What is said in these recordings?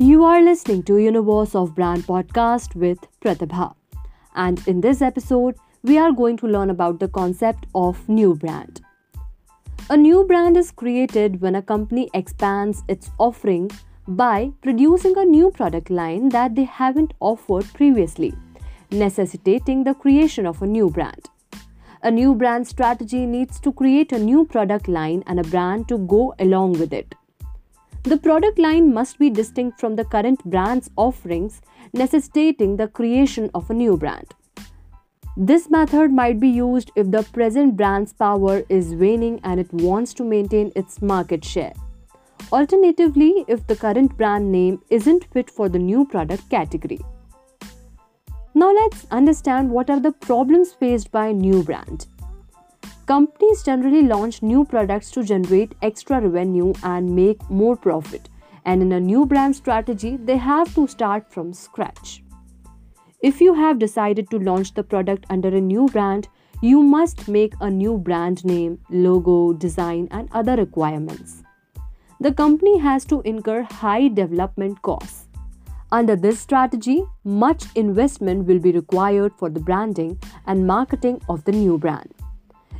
You are listening to Universe of Brand podcast with Pratibha. And in this episode, we are going to learn about the concept of new brand. A new brand is created when a company expands its offering by producing a new product line that they haven't offered previously, necessitating the creation of a new brand. A new brand strategy needs to create a new product line and a brand to go along with it. The product line must be distinct from the current brand's offerings, necessitating the creation of a new brand. This method might be used if the present brand's power is waning and it wants to maintain its market share. Alternatively, if the current brand name isn't fit for the new product category. Now let's understand what are the problems faced by new brand. Companies generally launch new products to generate extra revenue and make more profit. And in a new brand strategy, they have to start from scratch. If you have decided to launch the product under a new brand, you must make a new brand name, logo, design, and other requirements. The company has to incur high development costs. Under this strategy, much investment will be required for the branding and marketing of the new brand.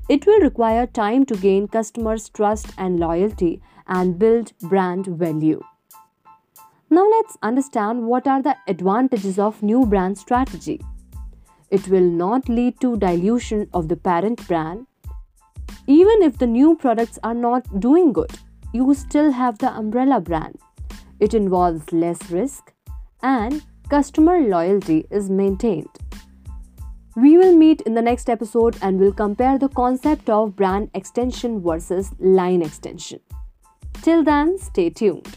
It will require time to gain customers' trust and loyalty and build brand value. Now let's understand what are the advantages of new brand strategy. It will not lead to dilution of the parent brand. Even if the new products are not doing good, you still have the umbrella brand. It involves less risk and customer loyalty is maintained. We will meet in the next episode and will compare the concept of brand extension versus line extension. Till then, stay tuned.